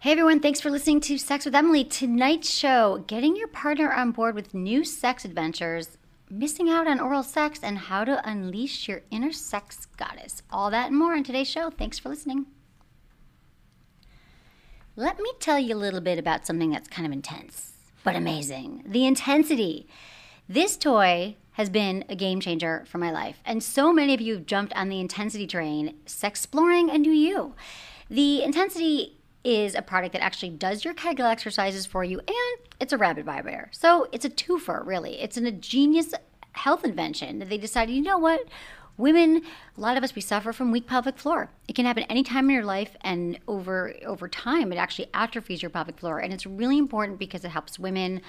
Hey everyone, thanks for listening to Sex with Emily. Tonight's show getting your partner on board with new sex adventures, missing out on oral sex, and how to unleash your inner sex goddess. All that and more on today's show. Thanks for listening. Let me tell you a little bit about something that's kind of intense, but amazing the intensity. This toy has been a game changer for my life, and so many of you have jumped on the intensity train, sex exploring a new you. The intensity is a product that actually does your Kegel exercises for you, and it's a rabbit vibrator. So it's a twofer, really. It's an, a genius health invention that they decided, you know what? Women, a lot of us, we suffer from weak pelvic floor. It can happen any time in your life, and over over time, it actually atrophies your pelvic floor. And it's really important because it helps women,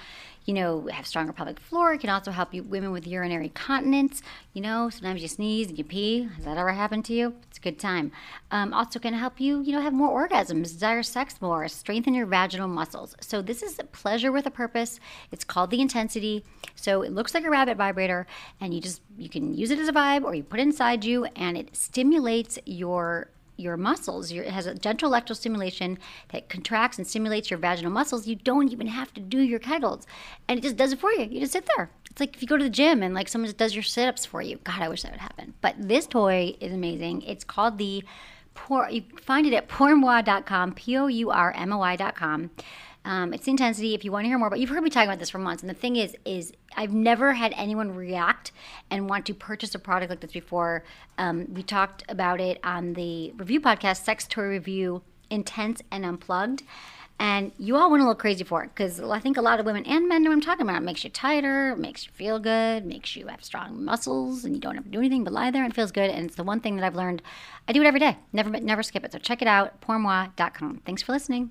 you know, have stronger pelvic floor. It can also help you women with urinary continence. You know, sometimes you sneeze and you pee. Has that ever happened to you? It's a good time. Um, also, can help you, you know, have more orgasms, desire sex more, strengthen your vaginal muscles. So this is pleasure with a purpose. It's called the Intensity. So it looks like a rabbit vibrator, and you just you can use it as a vibe, or you put it inside you, and it stimulates your your muscles. Your, it has a gentle electrical stimulation that contracts and stimulates your vaginal muscles. You don't even have to do your kegels, and it just does it for you. You just sit there. It's like if you go to the gym and like someone just does your sit ups for you. God, I wish that would happen. But this toy is amazing. It's called the Pour. You find it at pourmoi.com, p o u r m o y.com. Um, it's intensity. If you want to hear more, but you've heard me talking about this for months. And the thing is, is I've never had anyone react and want to purchase a product like this before. Um, we talked about it on the review podcast, Sex Toy Review, Intense and Unplugged. And you all went a little crazy for it because I think a lot of women and men know what I'm talking about. It makes you tighter, makes you feel good, makes you have strong muscles, and you don't have to do anything but lie there and it feels good. And it's the one thing that I've learned. I do it every day. Never, never skip it. So check it out, pourmoi.com. Thanks for listening.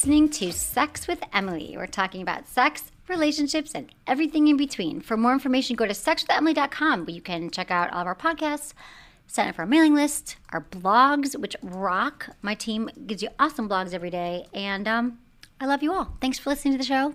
Listening to Sex with Emily. We're talking about sex, relationships, and everything in between. For more information, go to sexwithemily.com where you can check out all of our podcasts, sign up for our mailing list, our blogs, which rock. My team gives you awesome blogs every day. And um, I love you all. Thanks for listening to the show.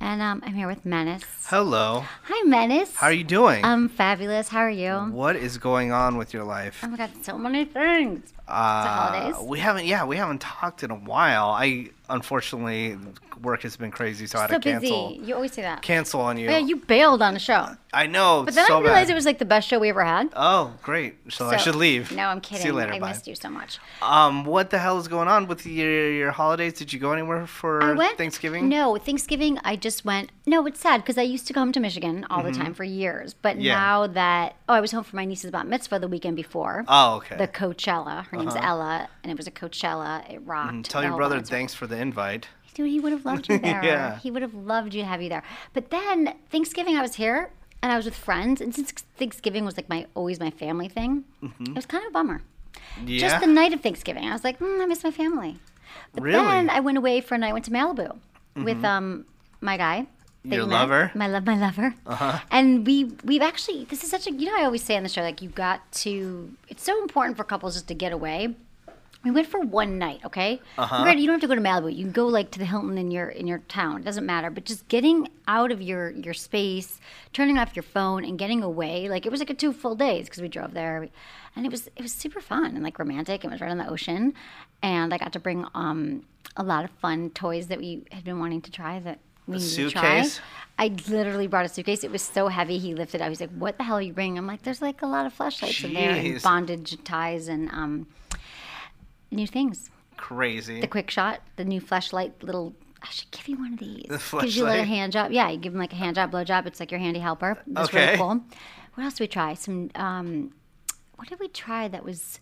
And um, I'm here with Menace. Hello. Hi, Menace. How are you doing? I'm fabulous. How are you? what is going on with your life? Oh my God, so many things. Uh, holidays. We haven't, yeah, we haven't talked in a while. I unfortunately work has been crazy, so I had so to cancel busy. You always say that. cancel on you. Yeah, you bailed on the show. I know. But then so I realized bad. it was like the best show we ever had. Oh, great! So, I should leave. No, I'm kidding. See you later. I bye. missed you so much. Um, what the hell is going on with your your holidays? Did you go anywhere for went Thanksgiving? No, Thanksgiving. I just went. No, it's sad because I used to come to Michigan all the time for years. But Mm-hmm. Yeah. now that oh, I was home for my niece's bat mitzvah the weekend before. Oh, okay. The Coachella. Her name's Ella, and it was a Coachella. It rocked. Mm, Tell your brother thanks for the invite. Dude, he would have loved you there. Yeah. He would have loved you to have you there. But then Thanksgiving, I was here and I was with friends, and since Thanksgiving was like my always my family thing, it was kind of a bummer. Mm-hmm. Yeah. Just the night of Thanksgiving, I was like, mm, I miss my family. But Really? then I went away for a night. I went to Malibu with um my guy. That Your you met, lover? my love, my lover. Uh-huh. And we we've actually this is such a you know I always say on the show like you got to it's so important for couples just to get away. We went for one night, okay? Uh-huh. Granted, you don't have to go to Malibu. You can go like to the Hilton in your in your town. It doesn't matter. But just getting out of your your space, turning off your phone, and getting away. Like it was like a two full days because we drove there, and it was it was super fun and like romantic. It was right on the ocean, and I got to bring um a lot of fun toys that we had been wanting to try that we needed to try. I literally brought a suitcase. It was so heavy. He lifted it. I was like, "What the hell are you bringing?" I'm like, "There's like a lot of Fleshlights in there, and Jeez. bondage ties, and um, new things. Crazy. The quick shot, the new Fleshlight little. I should give you one of these. The Gives you a fleshlight? hand job. Yeah, you give him like a hand job, blow job. It's like your handy helper. It's Okay. really cool. what else did we try? Some um, what did we try that was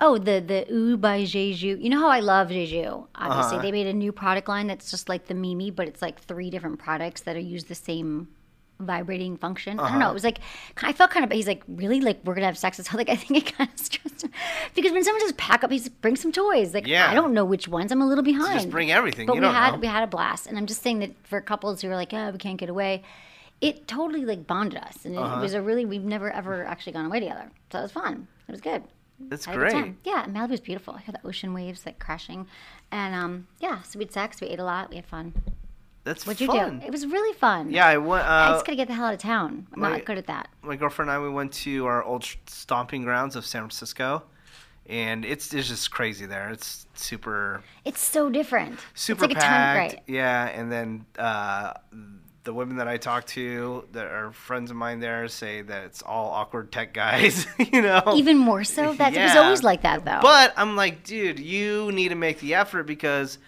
oh the the Ooh by Je Joue. You know how I love Je Joue. Obviously, they made a new product line that's just like the Mimi, but it's like three different products that are use the same vibrating function. I don't know. It was like I felt kind of. He's like, really, like we're gonna have sex. So like I think it kind of stressed him because when someone just pack up, he's like, bring some toys. Like Yeah. I don't know which ones. I'm a little behind. Just bring everything. But you we had know. we had a blast, and I'm just saying that for couples who are like, oh, we can't get away, it totally like bonded us, and it Uh-huh. was a really we've never ever actually gone away together, so it was fun. It was good. That's great. Yeah, Malibu's beautiful. I hear the ocean waves like crashing, and um, yeah, so we had sex, we ate a lot, we had fun. That's What'd you fun. do? It was really fun. Yeah, I went. I Uh, just gotta get the hell out of town. I'm my- not good at that. my girlfriend and I we went to our old stomping grounds of San Francisco, and it's it's just crazy there. It's super It's so different. super it's like packed. a time, right? Yeah, and then uh, the women that I talk to that are friends of mine there say that it's all awkward tech guys. you know, Even more so. That it was always like that though. But I'm like, dude, you need to make the effort because,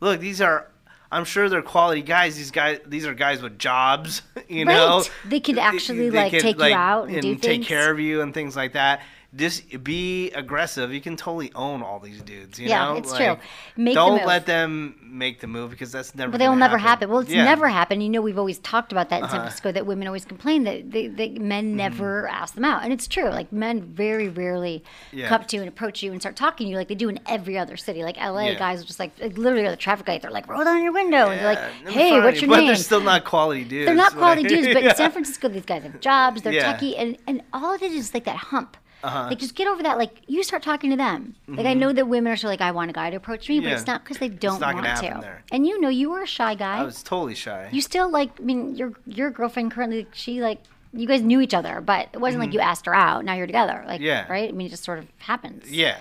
look, these are. I'm sure they're quality guys. These guys, these are guys with jobs. You know, Right. They could actually, They like, could, take you out and do take care of you and things like that. Just be aggressive. You can totally own all these dudes. You Yeah, know? it's Like, true. Make don't move. let them make the move because that's never. But they'll never happen. Well, it's Yeah. Uh-huh. never happened. You know, we've always talked about that in San Francisco that women always complain that they, they, men never ask them out. And it's true. Like, men very rarely Mm-hmm. Yeah. come up to you and approach you and start talking to you like they do in every other city. Like, LA Yeah. guys just like, like literally at the traffic light, they're like, roll down your window. and they're like, hey, funny, what's your name? but name? they're still not quality dudes. They're not quality dudes, but in San Francisco, these guys have jobs, they're. Uh-huh. techie, and, and all of it is like that hump. Like, just get over that. Like, you start talking to them. Like, I know that women are of like, I want a guy to approach me, but Mm-hmm. Yeah. it's not because they don't not gonna want happen to. there. And you know, you were a shy guy. I was totally shy. You still like, I mean, your your girlfriend currently, she like, you guys knew each other, but it wasn't like you asked her out. Now you're together, like, Mm-hmm. Yeah. right? I mean, it just sort of happens. yeah.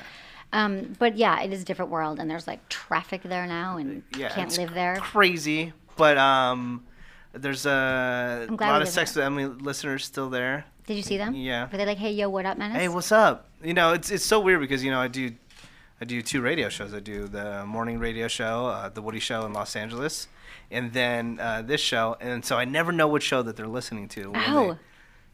Um, but yeah, it is a different world, and there's like traffic there now, and Yeah. can't it's live there. Crazy, but um, there's a glad lot of did Sex with Emily listeners still there. Did you see them? Yeah. Were they like, hey, yo, what up, Menace? Hey, what's up? You know, it's it's so weird because you know I do, I do two radio shows. I do the morning radio show, uh, the Woody Show in Los Angeles, and then uh, this show. And so I never know what show that they're listening to. When Oh. They,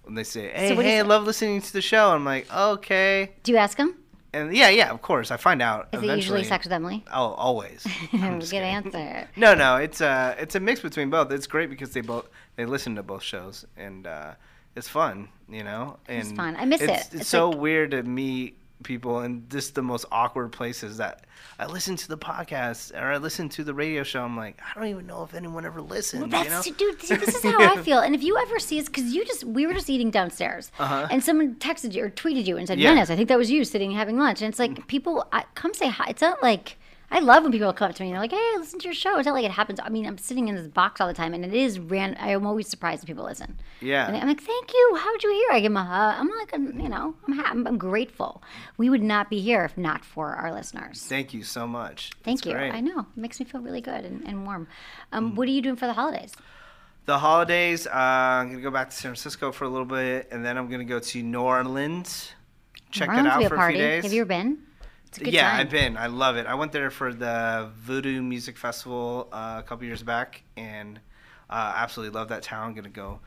when they say, "Hey, you hey, I love listening to the show," I'm like, "Okay." Do you ask them? And yeah, yeah, of course, I find out. Is it usually Sex with Emily? Oh, always. Good kidding. answer. No, no, it's a it's a mix between both. It's great because they both they listen to both shows and uh, it's fun, you know. And It's fun. I miss it's, it. It's, It's so like- weird to meet people in just the most awkward places that I listen to the podcast or I listen to the radio show. I'm like, I don't even know if anyone ever listens. Well, you know? that's dude. See, this is how I feel. And if you ever see us, because you just we were just eating downstairs, and someone texted you or tweeted you and said, Uh-huh. Yeah. Mm. "Menace, I think that was you sitting having lunch." And it's like people I, come say hi. It's not like I love when people come up to me and they're like, "Hey, listen to your show." It's not like it happens. I mean, I'm sitting in this box all the time, and it is ran. I am always surprised when people listen. Yeah. And I'm like, "Thank you. How would you hear?" I give them a hug. I'm like, you know, I'm, ha- I'm I'm grateful. We would not be here if not for our listeners. Thank you so much. Thank It's you. great. I know. It makes me feel really good and, and warm. Um, Mm. What are you doing for the holidays? The holidays, uh, I'm gonna go back to San Francisco for a little bit, and then I'm gonna go to New Orleans. Check Orleans it out be a for party. a few days. Have you ever been? It's a good yeah, time. I've been. I love it. I went there for the Voodoo Music Festival uh, a couple years back, and uh, absolutely love that town. Gonna go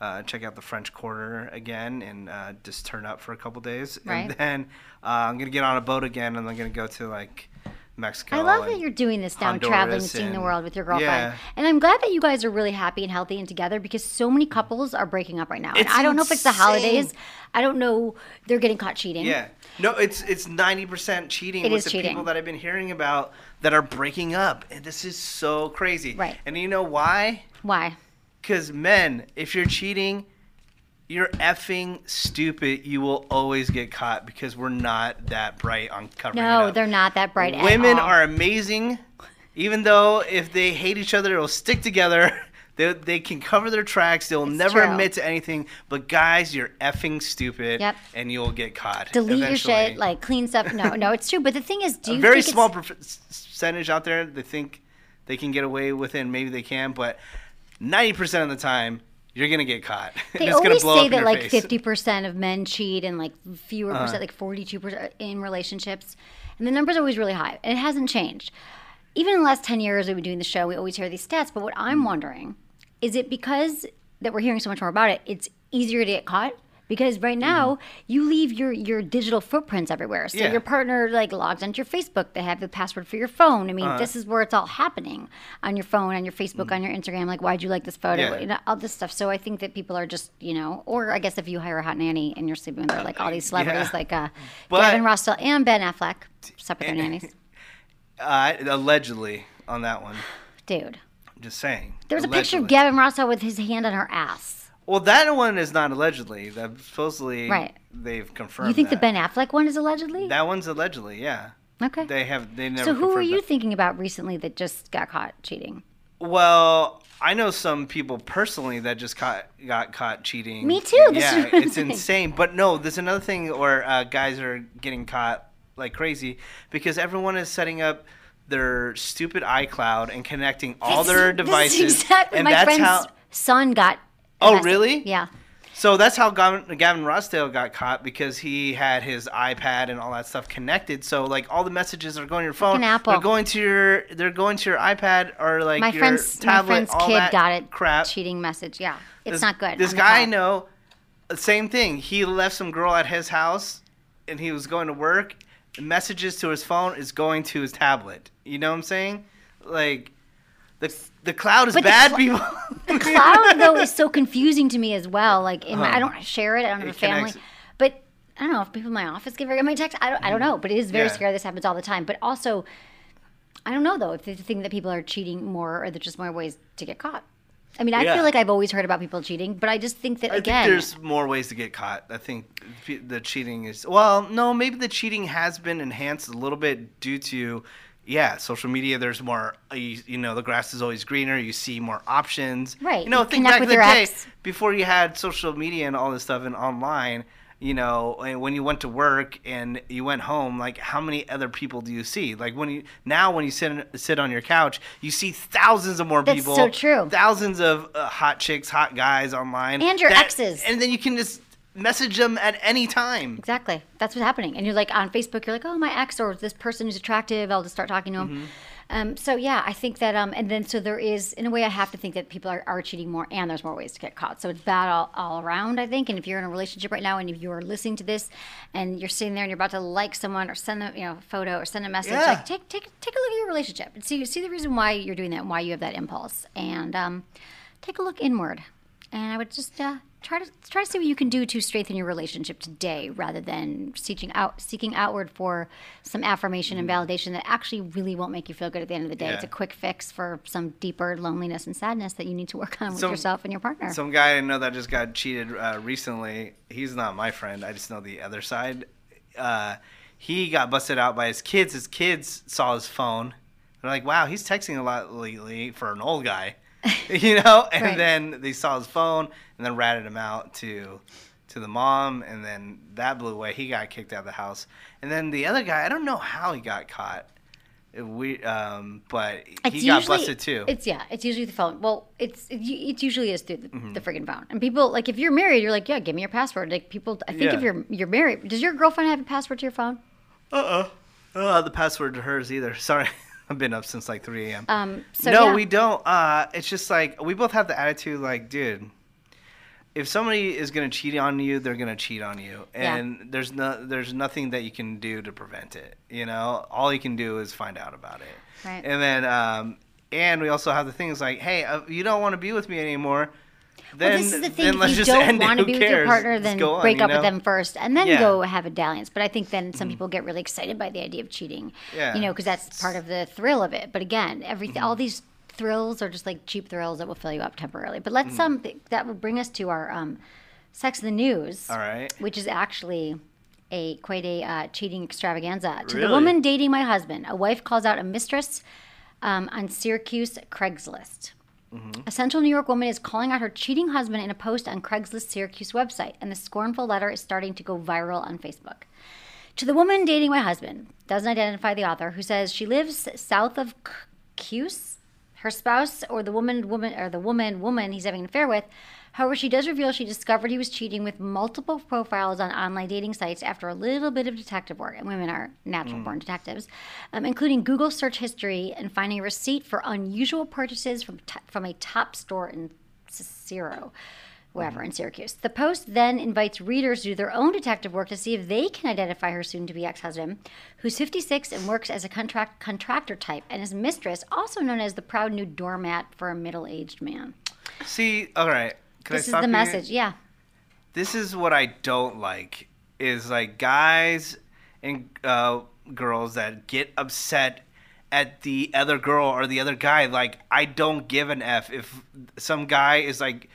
uh, check out the French Quarter again and uh, just turn up for a couple days, Right. and then uh, I'm gonna get on a boat again, and I'm gonna go to like Mexico. I love that you're doing this now, Honduras traveling and seeing the world with your girlfriend. Yeah. And I'm glad that you guys are really happy and healthy and together because so many couples are breaking up right now. And I don't know if it's the holidays. I don't know. They're getting caught cheating. Yeah. No, it's it's ninety percent cheating It with the cheating. people that I've been hearing about that are breaking up, and this is so crazy. Right. And you know why? Why? Because men, if you're cheating, you're effing stupid. You will always get caught because we're not that bright on covering it No, they're not that bright. at Women are amazing. Even though if they hate each other, they'll stick together. They, they can cover their tracks. They'll never true. admit to anything. But guys, you're effing stupid, Yep. and you'll get caught. delete eventually. your shit, like clean stuff. No, no, it's true. But the thing is, do very small it's, percentage out there They think they can get away with it. and Maybe they can, but ninety percent of the time, you're gonna get caught. They always say that like fifty percent of men cheat and like fewer Uh-huh. percent, like forty-two percent in relationships, and the number's are always really high, and it hasn't changed. Even in the last ten years we've been doing the show, we always hear these stats. But what I'm wondering is, it because that we're hearing so much more about it, it's easier to get caught Because right now you leave your your digital footprints everywhere. So Mm-hmm. Yeah. your partner like logs onto your Facebook. They have the password for your phone. I mean, Uh-huh. this is where it's all happening on your phone, on your Facebook, on your Instagram. Like, why'd you like this photo? Yeah. You know, all this stuff. So I think that people are just you know, or I guess if you hire a hot nanny and you're sleeping with her, like all these celebrities, Yeah. like uh, But- Gavin Rossdale and Ben Affleck, slept with their nannies. Uh, allegedly on that one. Dude, I'm just saying. there was a picture of Gavin Rossdale with his hand on her ass. Well, that one is not allegedly. That supposedly Right. they've confirmed. You think the. Ben Affleck one is allegedly? That one's allegedly, yeah. okay. They have they never. so who were you that. thinking about recently that just got caught cheating? Well, I know some people personally that just caught got caught cheating. Me too, yeah, is what I'm it's insane. But no, there's another thing where uh, guys are getting caught like crazy because everyone is setting up their stupid iCloud and connecting all their devices. exactly. and My that's friend's how. son got. Oh, arrested. really? Yeah. So that's how Gavin, Gavin Rossdale got caught because he had his iPad and all that stuff connected. So like all the messages are going to your phone. Fucking Apple. They're going to your they're going to your iPad or like My your friend's my friend's all kid that got it. Crap. Cheating message. Yeah, it's This- not good. This guy I know, same thing. He left some girl at his house, and he was going to work. The messages to his phone is going to his tablet. You know what I'm saying? Like, the the cloud is But the bad, cl- people. The cloud though is so confusing to me as well. Like, in my, I don't share it. I don't have It a family, connects- but I don't know if people in my office get very my text. I don't. I don't mm. know, but it is very Yeah. scary. This happens all the time. But also, I don't know though if they think that people are cheating more or there's just more ways to get caught. I mean, I Yeah. feel like I've always heard about people cheating, but I just think that I again, think there's more ways to get caught. I think the cheating is well, no, maybe the cheating has been enhanced a little bit due to yeah, social media. There's more, uh, you, you know, the grass is always greener. You see more options. Right, You know, you think back with the your day ex. before you had social media and all this stuff and online. You know, and when you went to work and you went home, like how many other people do you see? Like when you now when you sit sit on your couch, you see thousands of more That's people. so true. Thousands of uh, hot chicks, hot guys online, And your exes. and then you can just message them at any time. Exactly. That's what's happening. And you're like on Facebook, you're like, oh, my ex or this person is attractive. I'll just start talking to him. Mm-hmm. Um, so yeah, I think that, um, and then so there is, in a way, I have to think that people are, are cheating more, and there's more ways to get caught. So it's bad all, all around, I think. And if you're in a relationship right now, and if you are listening to this, and you're sitting there and you're about to like someone or send them, you know, a photo or send a message, Yeah. like take take take a look at your relationship and see see the reason why you're doing that and why you have that impulse, and um, take a look inward. And I would just uh, try to try to see what you can do to strengthen your relationship today, rather than seeking out seeking outward for some affirmation and validation that actually really won't make you feel good at the end of the day. Yeah. It's a quick fix for some deeper loneliness and sadness that you need to work on with Some- yourself and your partner. Some guy I know that just got cheated uh, recently. He's not my friend. I just know the other side. Uh, he got busted out by his kids. His kids saw his phone. They're like, "Wow, he's texting a lot lately for an old guy," you know. And Right. then they saw his phone and then ratted him out to to the mom, and then that blew away. He got kicked out of the house. And then the other guy, I don't know how he got caught. We, um, but he got busted too. It's yeah, it's usually the phone. Well, it's it, it usually is through the, Mm-hmm. the friggin' phone. And people like if you're married, you're like, yeah, give me your password. Like people, I think Yeah. if you're you're married, does your girlfriend have a password to your phone? Uh oh. the password to hers either. Sorry. I've been up since like 3 a.m. Um, so no, yeah. we don't. Uh, it's just like we both have the attitude like, dude, if somebody is gonna cheat on you, they're gonna cheat on you, Yeah. and there's no, there's nothing that you can do to prevent it. You know, all you can do is find out about it. Right. And then, um, and we also have the things like, hey, uh, you don't want to be with me anymore. Then, well, this is the thing. If you don't want to be with your partner, then on, break up with them first, and then Yeah. Go have a dalliance. But I think then some people get really excited by the idea of cheating. Yeah. You know, because that's part of the thrill of it. But again, everything, Mm-hmm. all these thrills are just like cheap thrills that will fill you up temporarily. But let's Mm-hmm. um that will bring us to our um, sex in the news. All right. Which is actually a quite a uh, cheating extravaganza. To the woman dating my husband, a wife calls out a mistress um, on Syracuse Craigslist. Mm-hmm. A Central New York woman is calling out her cheating husband in a post on Craigslist Syracuse website, and the scornful letter is starting to go viral on Facebook. To the woman dating my husband, doesn't identify the author, who says she lives south of C- Cuse. Her spouse or the woman, woman or the woman, woman he's having an affair with. However, she does reveal she discovered he was cheating with multiple profiles on online dating sites after a little bit of detective work. And women are natural born detectives, um, including Google search history and finding a receipt for unusual purchases from t- from a top store in Cicero. wherever in Syracuse. The Post then invites readers to do their own detective work to see if they can identify her soon to be ex husband, who's 56 and works as a contract contractor type, and his mistress, also known as the proud new doormat for a middle aged man. See, all right. Can I This is the you? message. Yeah. This is what I don't like is like guys and uh, girls that get upset at the other girl or the other guy. Like I don't give an f if some guy is like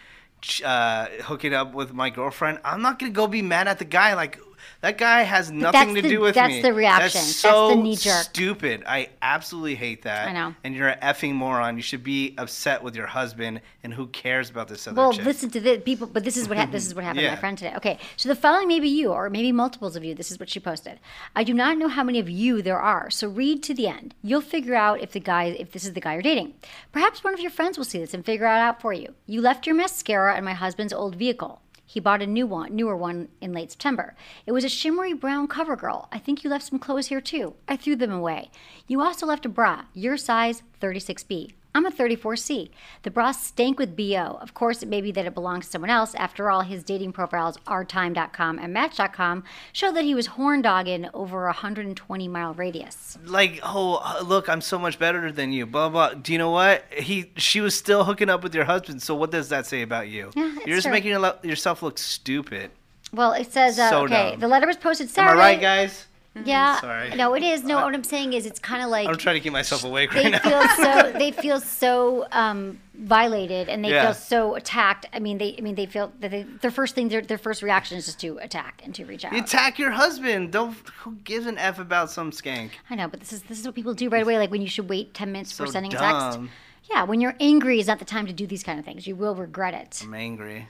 uh, hooking up with my girlfriend. I'm not gonna go be mad at the guy. Like that guy has nothing to the- do with that's me. That's the reaction. That's That's so the knee-jerk. stupid. I absolutely hate that. I know. And you're an effing moron. You should be upset with your husband. And who cares about this other Well, chick? listen to this, people. But this is what hap this is what happened to my friend today. Okay, so the following may be you, or maybe multiples of you. This is what she posted. I do not know how many of you there are, so read to the end. You'll figure out if the guy, if this is the guy you're dating. Perhaps one of your friends will see this and figure it out for you. You left your mascara in my husband's old vehicle. He bought a new one, newer one in late September. It was a shimmery brown CoverGirl. I think you left some clothes here too. I threw them away. You also left a bra, your size 36B. I'm a 34C. The bra stank with BO. Of course, it may be that it belongs to someone else. After all, his dating profiles, ourtime.com and match.com, show that he was horn dogging over a 120 mile radius. like oh look i'm so much better than you blah blah do you know what he she was still hooking up with your husband so what does that say about you Yeah, you're just true. making yourself look stupid Well, it says, uh, So okay, dumb. the letter was posted am i right guys Yeah. Sorry. No, it is. No, what I'm saying is it's kind of like i'm trying to keep myself awake they now feel so they feel so um, violated and they Yeah. feel so attacked. I mean, they I mean they feel that they, their first thing their, their first reaction is just to attack and to reach out. you attack your husband don't who gives an f about some skank I know, but this is this is what people do right away. Like when you should wait ten minutes So before sending a text. dumb. Yeah, when you're angry is not the time to do these kind of things. You will regret it. i'm angry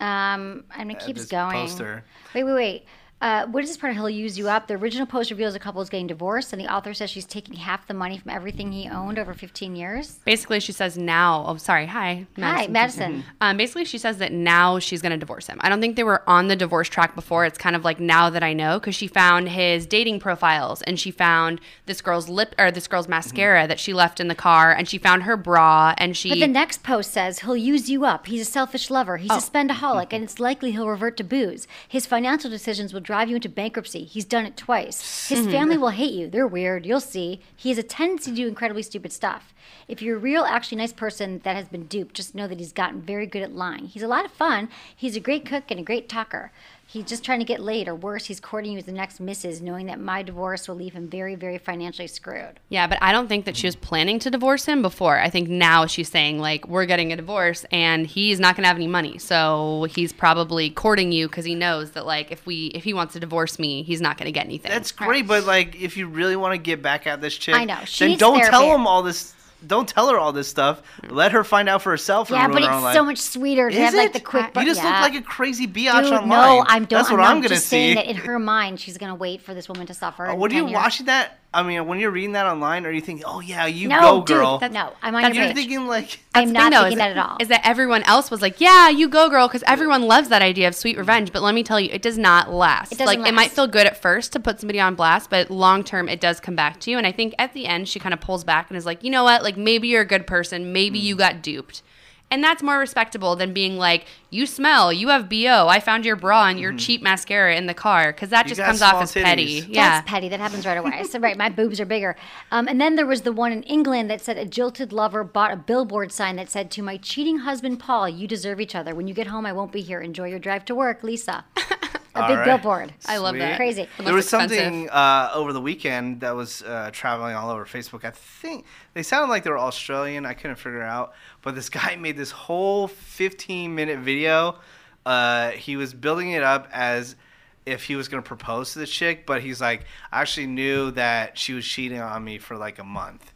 Um, and it keeps this going. poster. Wait, wait, wait. Uh, what is this part? He'll use you up. The original post reveals a couple is getting divorced, and the author says she's taking half the money from everything he owned over 15 years. Basically, she says now. Oh, sorry. Hi, Hi, Madison. Um, basically, she says that now she's going to divorce him. I don't think they were on the divorce track before. It's kind of like now that I know because she found his dating profiles and she found this girl's lip or this girl's mascara that she left in the car and she found her bra and she. But the next post says he'll use you up. He's a selfish lover. He's a spendaholic, and it's likely he'll revert to booze. His financial decisions will drive you into bankruptcy. He's done it twice. His mm-hmm. family will hate you. They're weird. You'll see. He has a tendency to do incredibly stupid stuff. If you're a real, actually nice person that has been duped, just know that he's gotten very good at lying. He's a lot of fun. He's a great cook and a great talker. He's just trying to get laid, or worse, he's courting you as the next missus, knowing that my divorce will leave him very, very financially screwed. Yeah, but I don't think that she was planning to divorce him before. I think now she's saying like we're getting a divorce and he's not going to have any money. So he's probably courting you cuz he knows that like if we if he wants to divorce me, he's not going to get anything. that's great but like if you really want to get back at this chick I know. She then don't tell him all this don't tell her all this stuff let her find out for herself Yeah, but it's life. so much sweeter to Is have like it? the quick. You just yeah. look like a crazy biatch Dude, online. no, I'm don't. That's what I'm, I'm, gonna just see. saying that in her mind, she's gonna wait for this woman to suffer. Uh, What are you 10 years. watching that? I mean, when you're reading that online, are you thinking, "Oh yeah, you No, go, dude, girl"? that's- no, I'm on that's your you're page. thinking like, I'm not thing, though, thinking is that at all. Is that everyone else was like, "Yeah, you go, girl," because everyone loves that idea of sweet revenge. But let me tell you, it does not last. It doesn't like it might feel good at first to put somebody on blast, but long term, it does come back to you. And I think at the end, she kind of pulls back and is like, "You know what? Like maybe you're a good person. Maybe Mm. you got duped." And that's more respectable than being like, "You smell. You have bo. I found your bra and your cheap mascara in the car," because that Mm-hmm. You just comes off small as petty. Yeah. That's petty. That happens right away. So right, my boobs are bigger. Um, and then there was the one in England that said a jilted lover bought a billboard sign that said, "To my cheating husband Paul, you deserve each other. When you get home, I won't be here. Enjoy your drive to work, Lisa." A All big right. billboard. I love that. Crazy. It there was expensive. something uh, over the weekend that was uh, traveling all over Facebook. I think they sounded like they were Australian. I couldn't figure it out. But this guy made this whole 15 minute video. Uh, he was building it up as if he was going to propose to the chick, but he's like, I actually knew that she was cheating on me for like a month.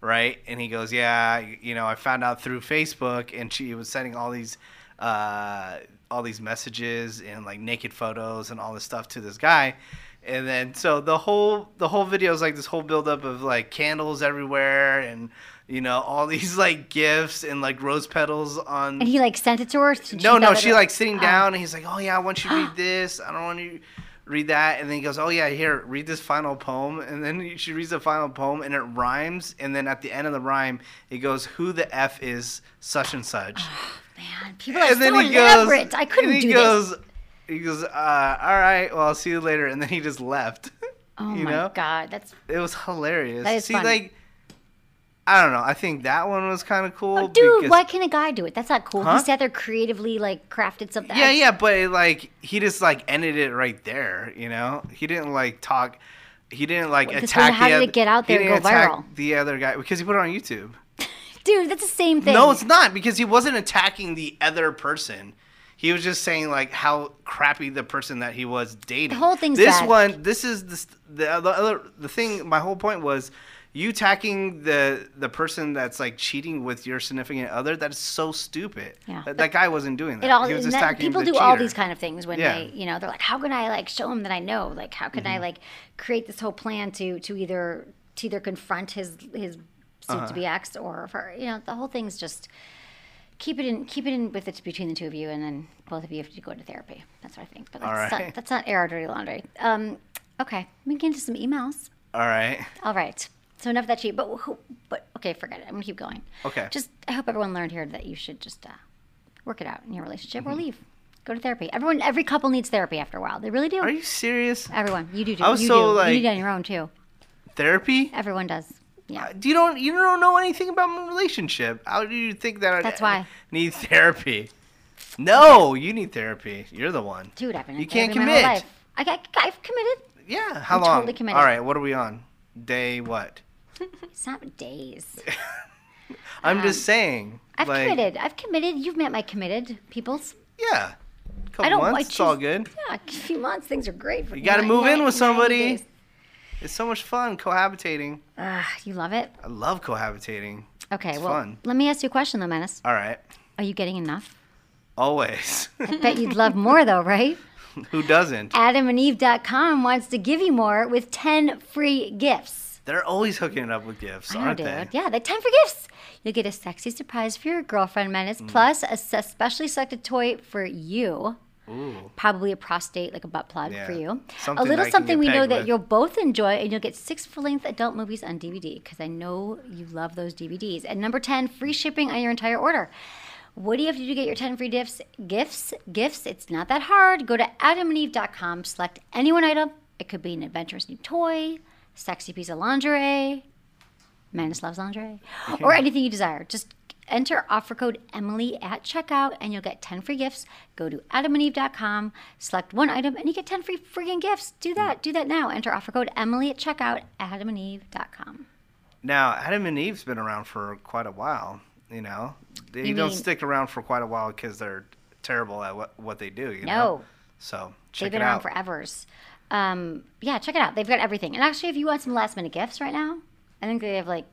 Right? And he goes, Yeah, you know, I found out through Facebook, and she was sending all these. All these messages and like naked photos and all this stuff to this guy. And then so the whole the whole video is like this whole buildup of like candles everywhere and you know all these like gifts and like rose petals on And he like sent it to her. so no no she like sitting Oh. down and he's like oh yeah i want you to read this? I don't want you read that. And then he goes oh yeah here read this final poem. And then she reads the final poem and it rhymes. And then at the end of the rhyme it goes who the f is such and such ah. Man, people are and then so he goes, elaborate. I couldn't and he do goes, this. He goes, uh, all right, well, I'll see you later. And then he just left. Oh you my know? god, that's It was hilarious. That is see, funny. like, I don't know. I think that one was kind of cool. oh, dude. because- Why can't a guy do it? That's not cool. Huh? He sat there creatively, like crafted something. Yeah, yeah, but like he just like ended it right there. You know, he didn't like talk. He didn't like this attack. one, how did it get out there and go viral? The other guy because he put it on YouTube. Dude, that's the same thing. No, it's not because he wasn't attacking the other person. He was just saying like how crappy the person that he was dating. The whole thing's this bad. one. This is the st- the other, the thing. My whole point was you attacking the the person that's like cheating with your significant other. That is so stupid. Yeah. That, that guy wasn't doing that. It all, he was just that- attacking people the do all these kind of things when Yeah. they, you know, they're like, how can I like show him that I know? Like, how can I Mm-hmm. like create this whole plan to to either to either confront his his soon Uh-huh. to be ex or for you know the whole thing's just keep it in keep it in with it between the two of you and then both of you have to go to therapy. That's what I think. But that's, right. not, that's not air or dirty laundry. Um, okay, we can get into some emails. All right. All right. So enough of that cheat. But who, but okay, forget it. I'm gonna keep going. Okay. Just I hope everyone learned here that you should just uh, work it out in your relationship Mm-hmm. or leave. Go to therapy. Everyone, every couple needs therapy after a while. They really do. Are you serious? Everyone, you do. too. I was you so, do. like- you need it on your own too. Therapy? Everyone does. Yeah. Do you don't you don't know anything about my relationship? How do you think that That's I why. need therapy? No, you need therapy. You're the one. Dude, I've been in You can't therapy my whole commit. life. I got, I've committed. Yeah. How I'm long? totally committed. All right. What are we on? Day what? It's not days. I'm just saying. Um, I've like, committed. I've committed. You've met my committed peoples. Yeah. Couple I don't. months. I it's all choose- good. Yeah, a few months. Things are great. For You got to ni- move in with 90 somebody. It's so much fun cohabitating. Ah, you love it. I love cohabitating. Okay, It's well, fun. let me ask you a question though, Menace. All right. Are you getting enough? Always. I bet you'd love more though, right? Who doesn't? AdamandEve.com wants to give you more with 10 free gifts. They're always hooking it up with gifts, know, aren't dude. they? Yeah, they're 10 free gifts. You'll get a sexy surprise for your girlfriend, Menace, Mm. plus a specially selected toy for you. Ooh. Probably a prostate, like a butt plug Yeah. for you. Something a little something we know pegged that you'll both enjoy, and you'll get six full length adult movies on DVD because I know you love those DVDs. And number 10, free shipping on your entire order. What do you have to do to get your 10 free gifts? Gifts, gifts. It's not that hard. Go to adamandeve.com, select any one item. It could be an adventurous new toy, sexy piece of lingerie, Menace loves lingerie, or anything you desire. Just enter offer code Emily at checkout and you'll get 10 free gifts. Go to adamandeve.com, select one item, and you get 10 free friggin' gifts. Do that. Do that now. Enter offer code Emily at checkout, adamandeve.com. Now, Adam and Eve's been around for quite a while. You know, they You don't mean- stick around for quite a while because they're terrible at what, what they do. You No. know. So check out They've been around out. for evers. Um, yeah, check it out. They've got everything. And actually, if you want some last minute gifts right now, I think they have like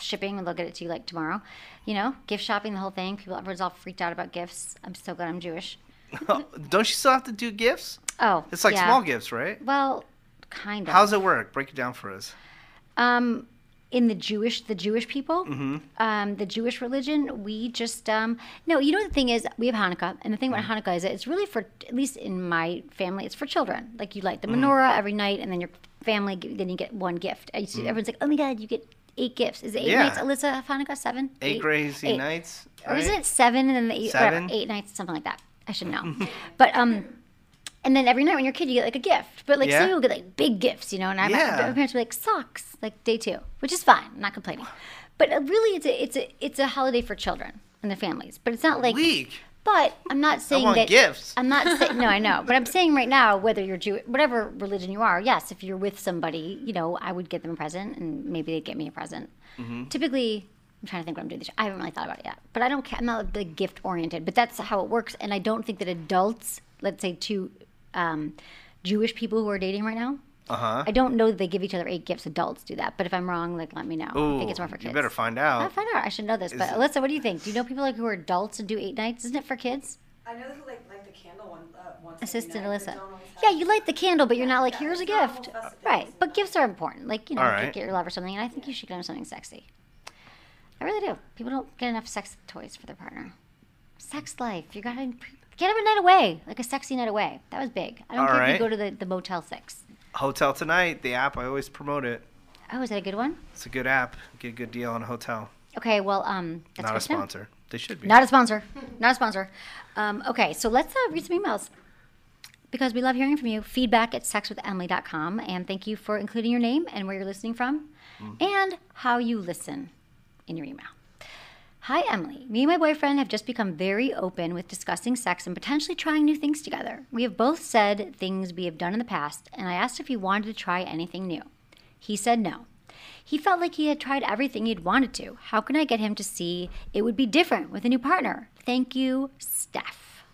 shipping and they'll get it to you like tomorrow. You know, gift shopping, the whole thing. People, everyone's all freaked out about gifts. I'm so glad I'm Jewish. don't you still have to do gifts? Oh, It's like yeah. small gifts, right? Well, kind of. How's it work? Break it down for us. Um, in the Jewish, the Jewish people, Mm-hmm. um, the Jewish religion, we just um, no. You know the thing is, we have Hanukkah, and the thing Mm-hmm. about Hanukkah is, it's really for at least in my family, it's for children. Like you light the Mm-hmm. menorah every night, and then your family, then you get one gift. See, Everyone's like, oh my god, you get eight gifts. Is it eight. Yeah. nights? Alyssa, have Hanukkah seven? Eight, crazy eight. nights. Or isn't it seven and then the eight, Seven? eight nights, something like that? I should know. but um, and then every night when you're a kid, you get like a gift. But like Yeah. some people get like big gifts, you know. And I Yeah. my parents were like socks, like day two, which is fine. I'm not complaining. But uh, really, it's a it's a it's a holiday for children and their families. But it's not like. Weak. But I'm not saying want that gifts. I'm not saying no, I know, but I'm saying right now, whether you're Jew, whatever religion you are, yes, if you're with somebody, you know, I would get them a present, and maybe they'd get me a present. Mm-hmm. Typically, I'm trying to think what I'm doing this. I haven't really thought about it yet, but I don't. I'm not like gift oriented, but that's how it works, and I don't think that adults, let's say two um, Jewish people who are dating right now, Uh huh. I don't know that they give each other eight gifts. Adults do that, but if I'm wrong, like let me know. I think it's more for kids. you better find out. I'll find out. I should know this. But it- Alyssa, what do you think? Do you know people like who are adults and do eight nights? Isn't it for kids? I know who like like the candle one uh, once. Assistant night, Alyssa. don't always have- Yeah, you light the candle, but you're not like, here's a it's a gift. Right. But gifts are important. Like, you know, All get- right. get your lover something. And I think you should get them something sexy. I really do. People don't get enough sex toys for their partner. Sex life. You gotta get them a night away, like a sexy night away. That was big. I don't All care if you go to the, the Motel 6. Hotel Tonight, the app. I always promote it. Oh, is that a good one? It's a good app. Get a good deal on a hotel. Okay, well, um, that's Not a good to know. sponsor. They should be. Not a sponsor. Not a sponsor. Um, okay, so let's uh, read some emails because we love hearing from you. Feedback at sexwithemily.com. And thank you for including your name and where you're listening from and how you listen in your email. Hi, Emily. Me and my boyfriend have just become very open with discussing sex and potentially trying new things together. We have both said things we have done in the past, and I asked if he wanted to try anything new. He said no. He felt like he had tried everything he'd wanted to. How can I get him to see it would be different with a new partner? Thank you, Steph.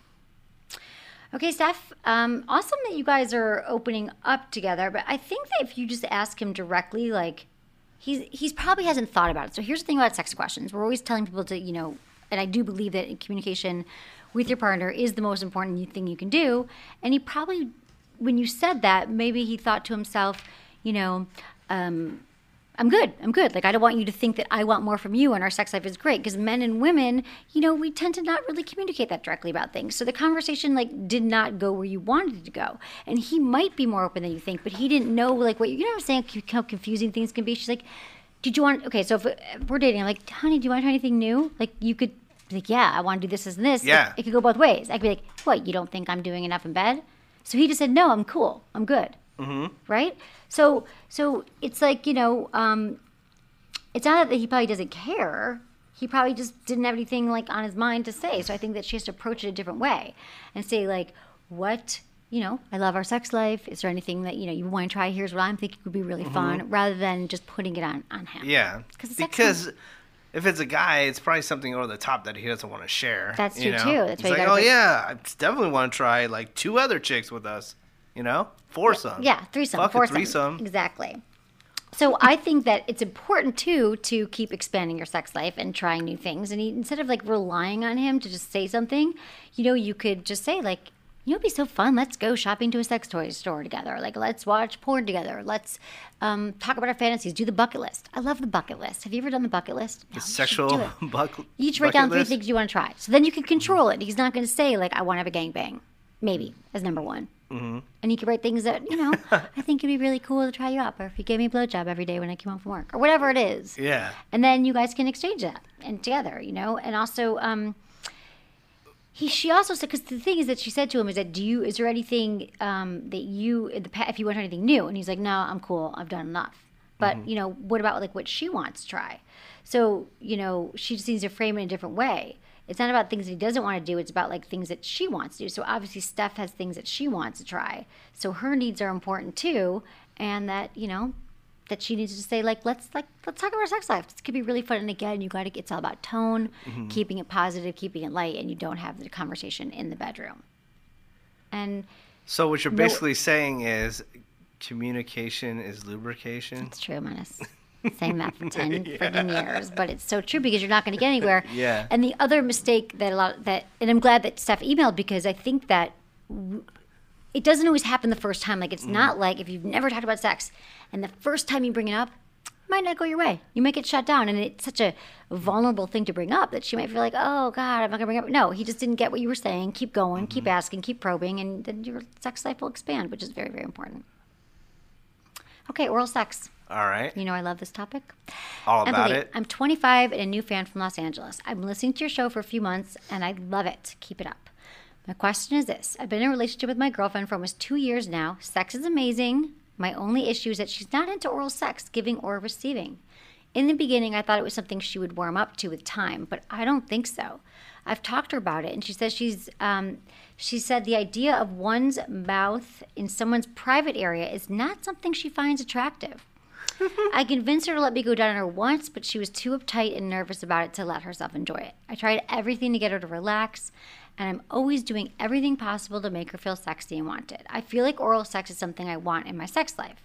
Okay, Steph, um, awesome that you guys are opening up together, but I think that if you just ask him directly, like, he's he's probably hasn't thought about it. So here's the thing about sex questions: we're always telling people to, you know, and I do believe that communication with your partner is the most important thing you can do. And he probably, when you said that, maybe he thought to himself, you know. Um, I'm good. I'm good. Like, I don't want you to think that I want more from you and our sex life is great. Because men and women, you know, we tend to not really communicate that directly about things. So the conversation, like, did not go where you wanted it to go. And he might be more open than you think, but he didn't know, like, what you know what I'm saying? How confusing things can be. She's like, did you want, okay, so if, if we're dating, I'm like, honey, do you want to try anything new? Like, you could be like, yeah, I want to do this, this, and this. Yeah. It, it could go both ways. I could be like, what, you don't think I'm doing enough in bed? So he just said, no, I'm cool. I'm good Mm-hmm. right? So so it's like you know, um, it's not that he probably doesn't care. He probably just didn't have anything like on his mind to say. So I think that she has to approach it a different way and say like, what you know, I love our sex life. Is there anything that you know you want to try? Here's what I'm thinking would be really fun, rather than just putting it on on him. Mm-hmm. Yeah. it's Because if it's a guy, it's probably something over the top that he doesn't want to share. That's you true, know? too. That's you like, oh put- yeah, I definitely want to try like two other chicks with us. You know, foursome. Yeah, threesome, Fuck foursome. threesome. Exactly. So I think that it's important too to keep expanding your sex life and trying new things. And he, instead of like relying on him to just say something, you know, you could just say like, you know, it'd be so fun. Let's go shopping to a sex toy store together. Like, let's watch porn together. Let's um, talk about our fantasies. Do the bucket list. I love the bucket list. Have you ever done the bucket list? No, The sexual bucket. each write down three list? things you want to try. So then you can control it. He's not going to say like, I want to have a gangbang, maybe as number one. Mm-hmm. And you could write things that you know I think it'd be really cool to try you up, or if you gave me a blowjob every day when I came home from work, or whatever it is. Yeah. And then you guys can exchange that and together, you know. And also, um, he she also said because the thing is that she said to him is that do you is there anything um, that you in the past if you want anything new? And he's like, no, I'm cool. I've done enough. But you know, what about like what she wants to try? So you know, she just needs to frame it in a different way. It's not about things that he doesn't want to do. It's about like things that she wants to do. So obviously, Steph has things that she wants to try. So her needs are important too, and that you know that she needs to say like let's like let's talk about our sex life. This could be really fun. And again, you got to it's all about tone, Mhm. keeping it positive, keeping it light, and you don't have the conversation in the bedroom. And So what you're No- basically saying is communication is lubrication. it's true, Menace. Saying that for ten freaking years, but it's so true because you're not going to get anywhere. Yeah. And the other mistake that a lot that, and I'm glad that Steph emailed because I think that w- it doesn't always happen the first time. Like it's not mm. like if you've never talked about sex and the first time you bring it up, it might not go your way. You might get shut down, and it's such a vulnerable thing to bring up that she might feel like, oh God, I'm not gonna bring it up. No, he just didn't get what you were saying. Keep going, keep mm-hmm. asking, keep probing, and then your sex life will expand, which is very, very important. Okay, oral sex. All right. You know I love this topic. All about it. I'm 25 and a new fan from Los Angeles. I've been listening to your show for a few months and I love it. Keep it up. My question is this I've been in a relationship with my girlfriend for almost two years now. Sex is amazing. My only issue is that she's not into oral sex, giving or receiving. In the beginning, I thought it was something she would warm up to with time, but I don't think so. I've talked to her about it, and she says she's. Um, she said the idea of one's mouth in someone's private area is not something she finds attractive. I convinced her to let me go down on her once, but she was too uptight and nervous about it to let herself enjoy it. I tried everything to get her to relax, and I'm always doing everything possible to make her feel sexy and wanted. I feel like oral sex is something I want in my sex life,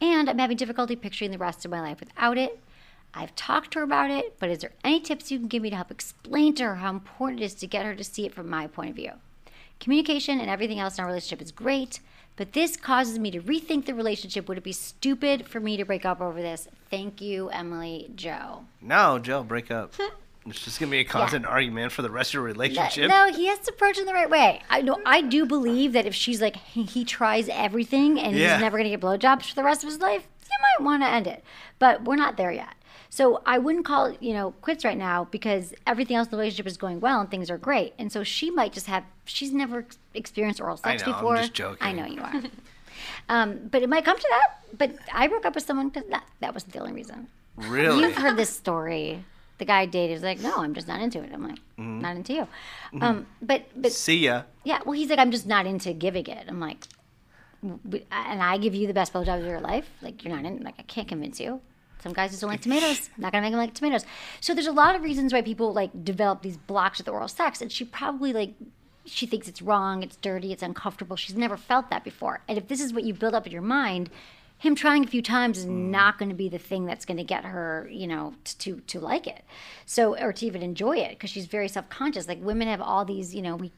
and I'm having difficulty picturing the rest of my life without it. I've talked to her about it, but is there any tips you can give me to help explain to her how important it is to get her to see it from my point of view? Communication and everything else in our relationship is great, but this causes me to rethink the relationship. Would it be stupid for me to break up over this? Thank you, Emily Joe. No, Joe, break up. it's just gonna be a constant argument for the rest of your relationship. No, he has to approach it the right way. I know. I do believe that if she's like he, he tries everything and Yeah. he's never going to get blowjobs for the rest of his life, you might want to end it. But we're not there yet. So I wouldn't call it, you know, quits right now because everything else in the relationship is going well and things are great. And so she might just have, she's never experienced oral I sex before. I'm just joking. I know you are. um, but it might come to that. But I broke up with someone because that, that wasn't the only reason. Really? You've heard this story. The guy I dated was like, no, I'm just not into it. I'm like, Mhm. not into you. Mhm. Um, but, but See ya. yeah, well, he's like, I'm just not into giving it. I'm like, and I give you the best blowjob of your life. Like, you're not in. Like, I can't convince you. Some guys just don't like tomatoes. I'm Not gonna make them like tomatoes. So there's a lot of reasons why people like develop these blocks with oral sex, and she probably like. She thinks it's wrong, it's dirty, it's uncomfortable. She's never felt that before. And if this is what you build up in your mind, him trying a few times is mm. not going to be the thing that's going to get her, you know, to to like it. So or to even enjoy it because she's very self-conscious. Like women have all these, you know, we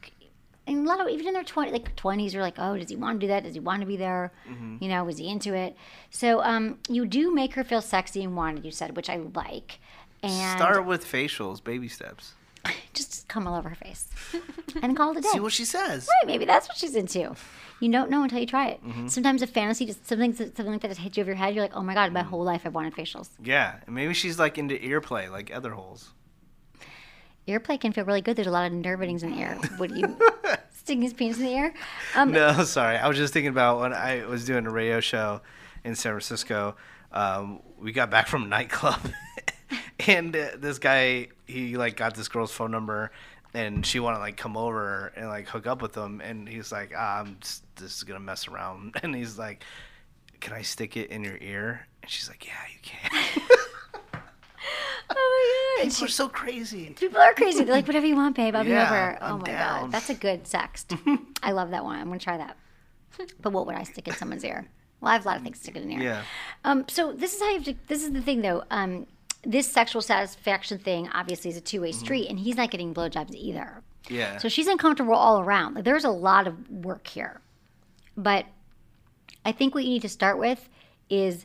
and a lot of even in their 20 like 20s are like oh does he want to do that does he want to be there Mhm. you know is he into it so um you do make her feel sexy and wanted you said which i like and Start with facials, baby steps. just come all over her face and call it a day See what she says. right maybe that's what she's into you don't know until you try it Mhm. sometimes a fantasy just something something like that just hits you over your head you're like oh my god my whole life i've wanted facials Yeah, and maybe she's like into ear play, like other holes. Earplay can feel really good there's a lot of nerve endings in the ear what do you sticking his penis in the ear um no, sorry. I was just thinking about when I was doing a radio show in San Francisco. Um, we got back from a nightclub, and uh, this guy he like got this girl's phone number, and she wanted like come over and like hook up with him, and he's like, ah, I'm just, this is gonna mess around, and he's like, can I stick it in your ear? And she's like, yeah, you can. oh my god People are so crazy. People are crazy. They're like, whatever you want, babe. I'll Yeah, be over. I'm oh my down. god, that's a good sext. I love that one. I'm gonna try that. But what would I stick in someone's ear? Well, I have a lot of things to stick in an ear. Yeah. Um. So this is how you have to. This is the thing, though. Um. This sexual satisfaction thing obviously is a two way street, and he's not getting blowjobs either. Yeah. So she's uncomfortable all around. Like, there's a lot of work here. But I think what you need to start with is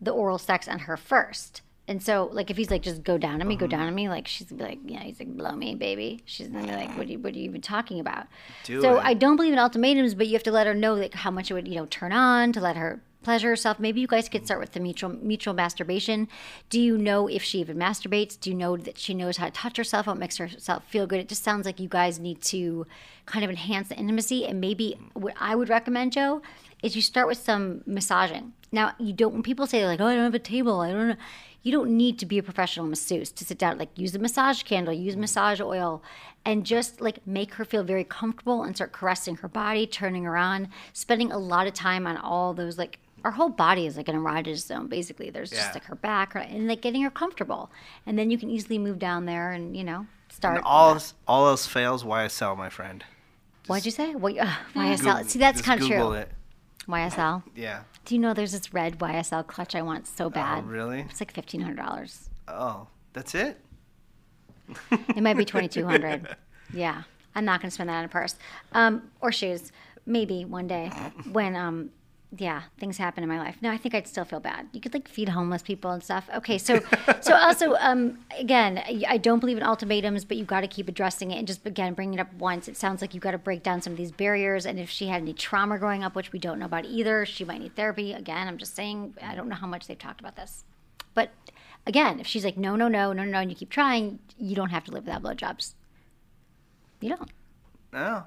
the oral sex on her first. And so, like, if he's like, just go down on me, go mm-hmm. down on me, like, she's gonna be like, yeah, he's like, blow me, baby. She's gonna be like, what are you, what are you even talking about? Do so it. I don't believe in ultimatums, but you have to let her know like how much it would, you know, turn on to let her pleasure herself. Maybe you guys could start with the mutual mutual masturbation. Do you know if she even masturbates? Do you know that she knows how to touch herself? What makes herself feel good? It just sounds like you guys need to kind of enhance the intimacy. And maybe what I would recommend, Joe, is you start with some massaging. Now you don't. When people say like, "Oh, I don't have a table," I don't know. You don't need to be a professional masseuse to sit down. Like use a massage candle, use massage oil, and just like make her feel very comfortable and start caressing her body, turning her on, spending a lot of time on all those like our whole body is like an erogenous zone basically. There's Yeah. just like her back and like getting her comfortable, and then you can easily move down there and you know start. And all all else fails, Why sell my friend. What'd you say? What, uh, YSL. Goog- See, that's just kind of true. It. YSL. Yeah. Do you know there's this red YSL clutch I want so bad? Oh, really? It's like fifteen hundred dollars. Oh, that's it. It might be twenty two hundred. yeah, I'm not gonna spend that on a purse um, or shoes. Maybe one day when um, yeah, things happen in my life. No, I think I'd still feel bad. You could like feed homeless people and stuff. Okay, so so also um, again, I- I don't believe in ultimatums, but you got to keep addressing it and just again bring it up once. It sounds like you got to break down some of these barriers. And if she had any trauma growing up, which we don't know about either, she might need therapy. Again, I'm just saying I don't know how much they've talked about this, but again, if she's like no, no, no, no, no, and you keep trying, you don't have to live without blowjobs. You don't, No.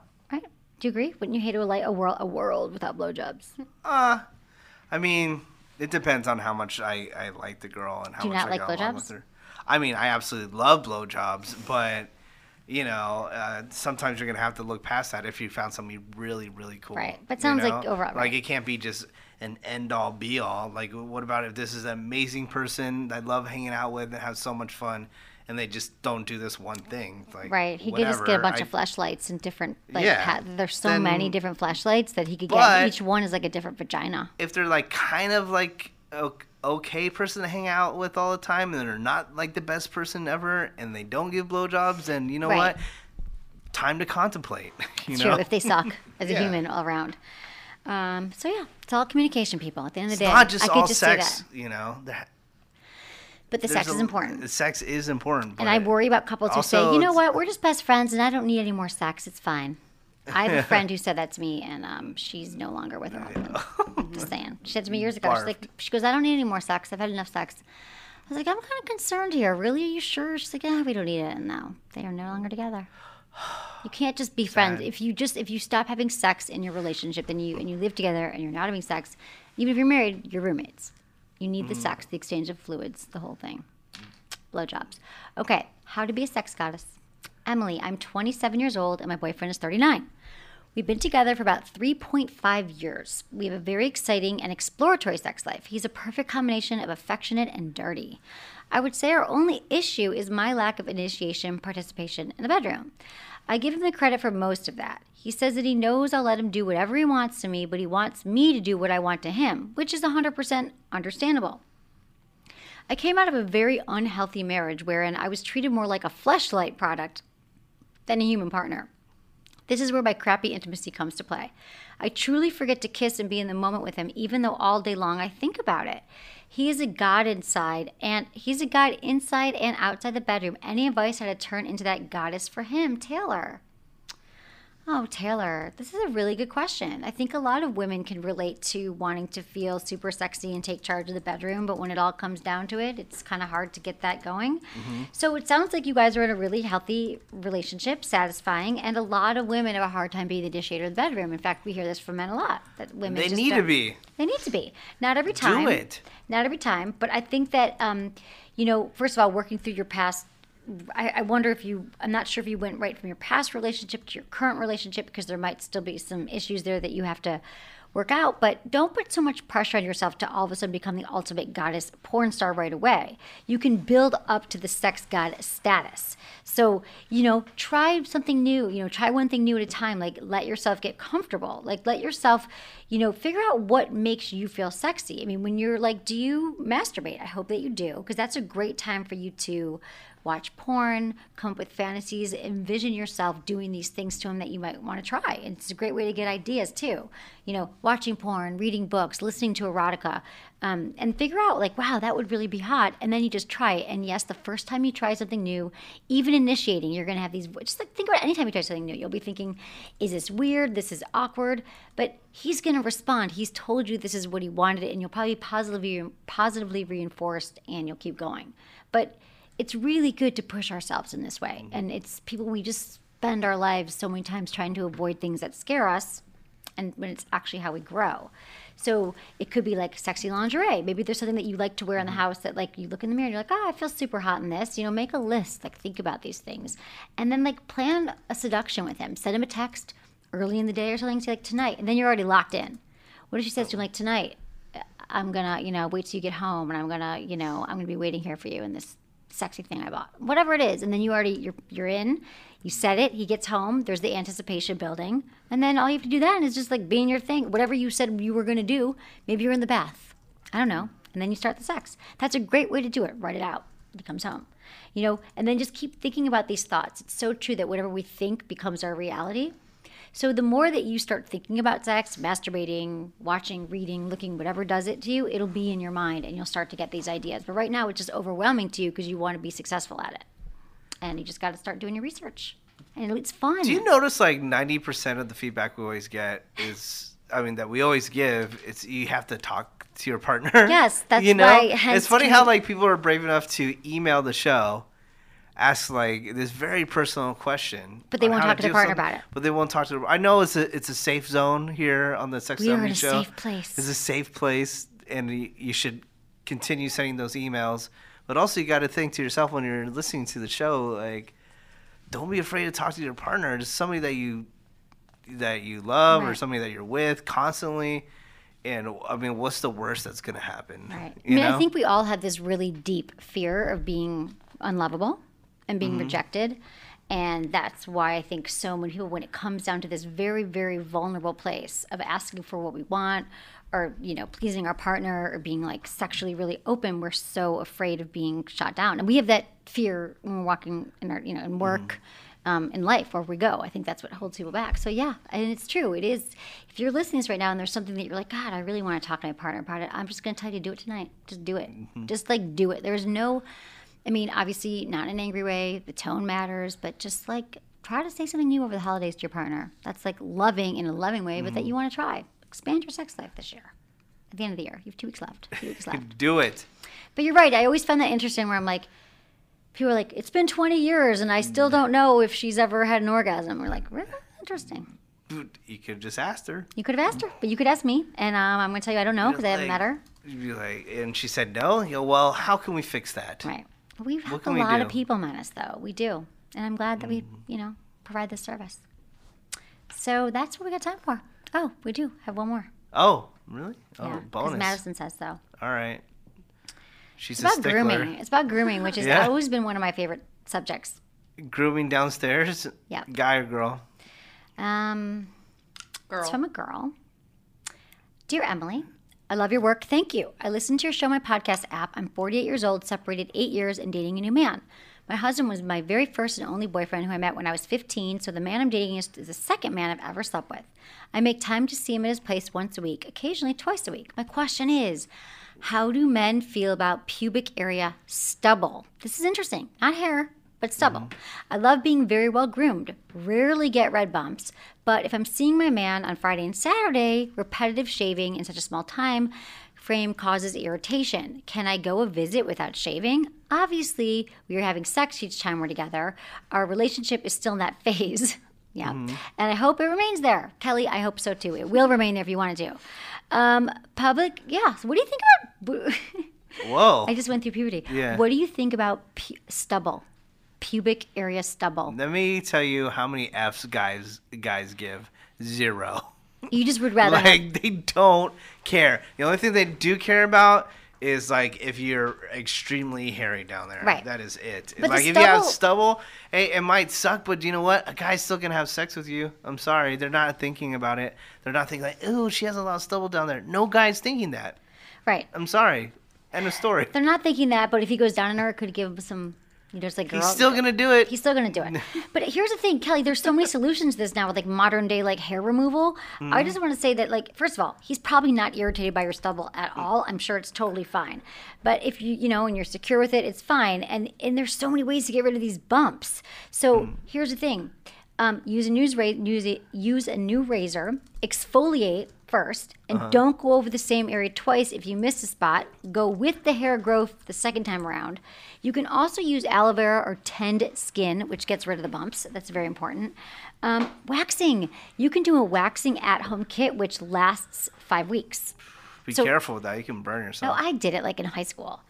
Do you agree? Wouldn't you hate a, like, a world a world without blowjobs? Uh, I mean, it depends on how much I, I like the girl and how Do you much not I like got along blowjobs? with her. I mean, I absolutely love blowjobs, but you know, uh, sometimes you're gonna have to look past that if you found somebody really, really cool. Right, but you sounds like overall- like right. it can't be just an end all be all. Like, what about if this is an amazing person I love hanging out with and have so much fun, and they just don't do this one thing? Like, right. He could just get a bunch I- of Fleshlights and different like Yeah, there's so then- many different Fleshlights that he could get. Each one is like a different vagina. if they're like kind of like okay person to hang out with all the time and they're not like the best person ever and they don't give blowjobs then you know Right. what time to contemplate you It's know true if they suck as a human all around. Um, so yeah, it's all communication, people. At the end of it's the day, not just I could all just sex you know that But the sex is important. the sex is important And I worry about couples who say, you know what, we're just best friends and I don't need any more sex. It's fine. I have a friend who said that to me and um, she's no longer with her husband. just saying. She said to me years ago, she's like, she goes, I don't need any more sex. I've had enough sex. I was like, I'm kind of concerned here. Really? Are you sure? She's like, yeah, we don't need it. And now they are no longer together. You can't just be friends. If you just if you stop having sex in your relationship, then you and you live together and you're not having sex, even if you're married, you're roommates. You need the mm. sex, the exchange of fluids, the whole thing. Blowjobs. Okay, how to be a sex goddess. Emily, I'm 27 years old and my boyfriend is 39. We've been together for about 3.5 years. We have a very exciting and exploratory sex life. He's a perfect combination of affectionate and dirty. I would say our only issue is my lack of initiation participation in the bedroom. I give him the credit for most of that. He says that he knows I'll let him do whatever he wants to me, but he wants me to do what I want to him, which is 100% understandable. I came out of a very unhealthy marriage wherein I was treated more like a fleshlight product than a human partner. This is where my crappy intimacy comes to play. I truly forget to kiss and be in the moment with him, even though all day long I think about it. He is a god inside, and he's a god inside and outside the bedroom. Any advice how to turn into that goddess for him, Taylor? Oh, Taylor, this is a really good question. I think a lot of women can relate to wanting to feel super sexy and take charge of the bedroom, but when it all comes down to it, it's kind of hard to get that going. So it sounds like you guys are in a really healthy relationship, satisfying, and a lot of women have a hard time being the initiator of the bedroom. In fact, we hear this from men a lot that women They need to be. They need to be. Not every time. Do it. Not every time, but I think that um, you know, first of all, working through your past. I, I wonder if you. I'm not sure if you went right from your past relationship to your current relationship because there might still be some issues there that you have to work out. But don't put so much pressure on yourself to all of a sudden become the ultimate goddess porn star right away. You can build up to the sex god status. So, you know, try something new, you know, try one thing new at a time. Like let yourself get comfortable. Like let yourself, you know, figure out what makes you feel sexy. I mean, when you're like, do you masturbate? I hope that you do, because that's a great time for you to watch porn, come up with fantasies, envision yourself doing these things to him that you might want to try. And it's a great way to get ideas too. You know, watching porn, reading books, listening to erotica, um, and figure out like, wow, that would really be hot. And then you just try it. And yes, the first time you try something new, even initiating, you're going to have these. Just like think about anytime you try something new, you'll be thinking, is this weird? This is awkward. But he's going to respond. He's told you this is what he wanted, and you'll probably positively positively reinforced, and you'll keep going. But it's really good to push ourselves in this way. Mm-hmm. And it's people we just spend our lives so many times trying to avoid things that scare us and when it's actually how we grow. So it could be like sexy lingerie. Maybe there's something that you like to wear in the mm-hmm. house that like you look in the mirror and you're like, oh, I feel super hot in this. You know, make a list, like think about these things. And then like plan a seduction with him. Send him a text early in the day or something, say like tonight, and then you're already locked in. What if she says to him like tonight, I'm gonna, you know, wait till you get home and I'm gonna, you know, I'm gonna be waiting here for you in this sexy thing I bought. Whatever it is. And then you already you're you're in, you set it, he gets home, there's the anticipation building, and then all you have to do then is just like being your thing. Whatever you said you were gonna do, maybe you're in the bath. I don't know. And then you start the sex. That's a great way to do it. Write it out. He comes home. You know, and then just keep thinking about these thoughts. It's so true that whatever we think becomes our reality. So the more that you start thinking about sex, masturbating, watching, reading, looking, whatever does it to you, it'll be in your mind and you'll start to get these ideas. But right now it's just overwhelming to you because you want to be successful at it. And you just got to start doing your research. And it's fun. Do you notice like ninety percent of the feedback we always get is, I mean, that we always give. It's you have to talk to your partner. Yes, that's you know. why, it's funny how like people are brave enough to email the show, ask like this very personal question, But they won't talk to their do partner about it. But they won't talk to. Their, I know it's a it's a safe zone here on the Sex We are Zombie show. safe place. It's a safe place, and you, you should continue sending those emails. But also, you got to think to yourself when you're listening to the show, like, don't be afraid to talk to your partner. Just somebody that you that you love or somebody that you're with constantly. And I mean, what's the worst that's gonna happen? Right. I mean, know? I think we all have this really deep fear of being unlovable and being Mhm. rejected. And that's why I think so many people, when it comes down to this very, very vulnerable place of asking for what we want or, you know, pleasing our partner or being like sexually really open, we're so afraid of being shot down. And we have that fear when we're walking in our, you know, in work. Um, in life, wherever we go, I think that's what holds people back. So yeah, and it's true. It is. If you're listening to this right now, and there's something that you're like, God, I really want to talk to my partner about it. I'm just going to tell you to do it tonight. Just do it. Just like do it. There's no. I mean, obviously, not in an angry way. The tone matters, but just like try to say something new over the holidays to your partner. That's like loving in a loving way, but that you want to try. Expand your sex life this year. at the end of the year. You have two weeks left. Two weeks left. Do it. But you're right. I always find that interesting where I'm like, people are like, it's been 20 years and I still don't know if she's ever had an orgasm. We're like, really? Interesting. You could have just asked her. You could have asked her, but you could ask me. And um, I'm going to tell you I don't know because I haven't met her. You'd be like, and she said no. You go, well, how can we fix that? Right. We have helped a we lot of people met us, though. We do. And I'm glad that we, you know, provide this service. So that's what we got time for. Oh, we do have one more. Oh, really? Oh, yeah, 'cause bonus. Madison says so. All right. She's It's a about stickler. grooming. It's about grooming, which has Yeah. always been one of my favorite subjects. Grooming downstairs. Yeah. Guy or girl? Um, Girl. It's from a girl. Dear Emily, I love your work. Thank you. I listen to your show, my podcast app. I'm 48 years old, separated eight years, and dating a new man. My husband was my very first and only boyfriend who I met when I was 15, so the man I'm dating is the second man I've ever slept with. I make time to see him at his place once a week, occasionally twice a week. My question is, how do men feel about pubic area stubble? This is interesting. Not hair, but stubble. I love being very well groomed, rarely get red bumps, but if I'm seeing my man on Friday and Saturday, repetitive shaving in such a small time frame causes irritation. Can I go a visit without shaving? Obviously, we are having sex each time we're together. Our relationship is still in that phase. Yeah. And I hope it remains there. Kelly, I hope so too. It will remain there if you want to do. Um, public, yeah. So what do you think about? Whoa. I just went through puberty. Yeah. What do you think about pu- stubble? Pubic area stubble. Let me tell you how many F's guys guys give. Zero. You just would rather. have- like they don't care. The only thing they do care about is like if you're extremely hairy down there. Right. That is it. But like if you have stubble- stubble, hey, it might suck, but you know what? A guy's still gonna have sex with you. I'm sorry. They're not thinking about it. They're not thinking like, ooh, she has a lot of stubble down there. No guy's thinking that. right. I'm sorry. End of story. They're not thinking that, but if he goes down on her, it could give him some. It's like He's still gonna do it. He's still gonna do it. But here's the thing, Kelly. There's so many solutions to this now with like modern day like hair removal. I Mm-hmm. just want to say that like first of all, he's probably not irritated by your stubble at all. I'm sure it's totally fine. But if you you know and you're secure with it, it's fine. And and there's so many ways to get rid of these bumps. So Mm. here's the thing. Um, use a news ra- use a, use a new razor. Exfoliate first, and Uh-huh. don't go over the same area twice. If you miss a spot, go with the hair growth the second time around. You can also use aloe vera or tend skin, which gets rid of the bumps. That's very important. Um, waxing. You can do a waxing at home kit, which lasts five weeks. Be So- careful with that. You can burn yourself. No. I did it like in high school,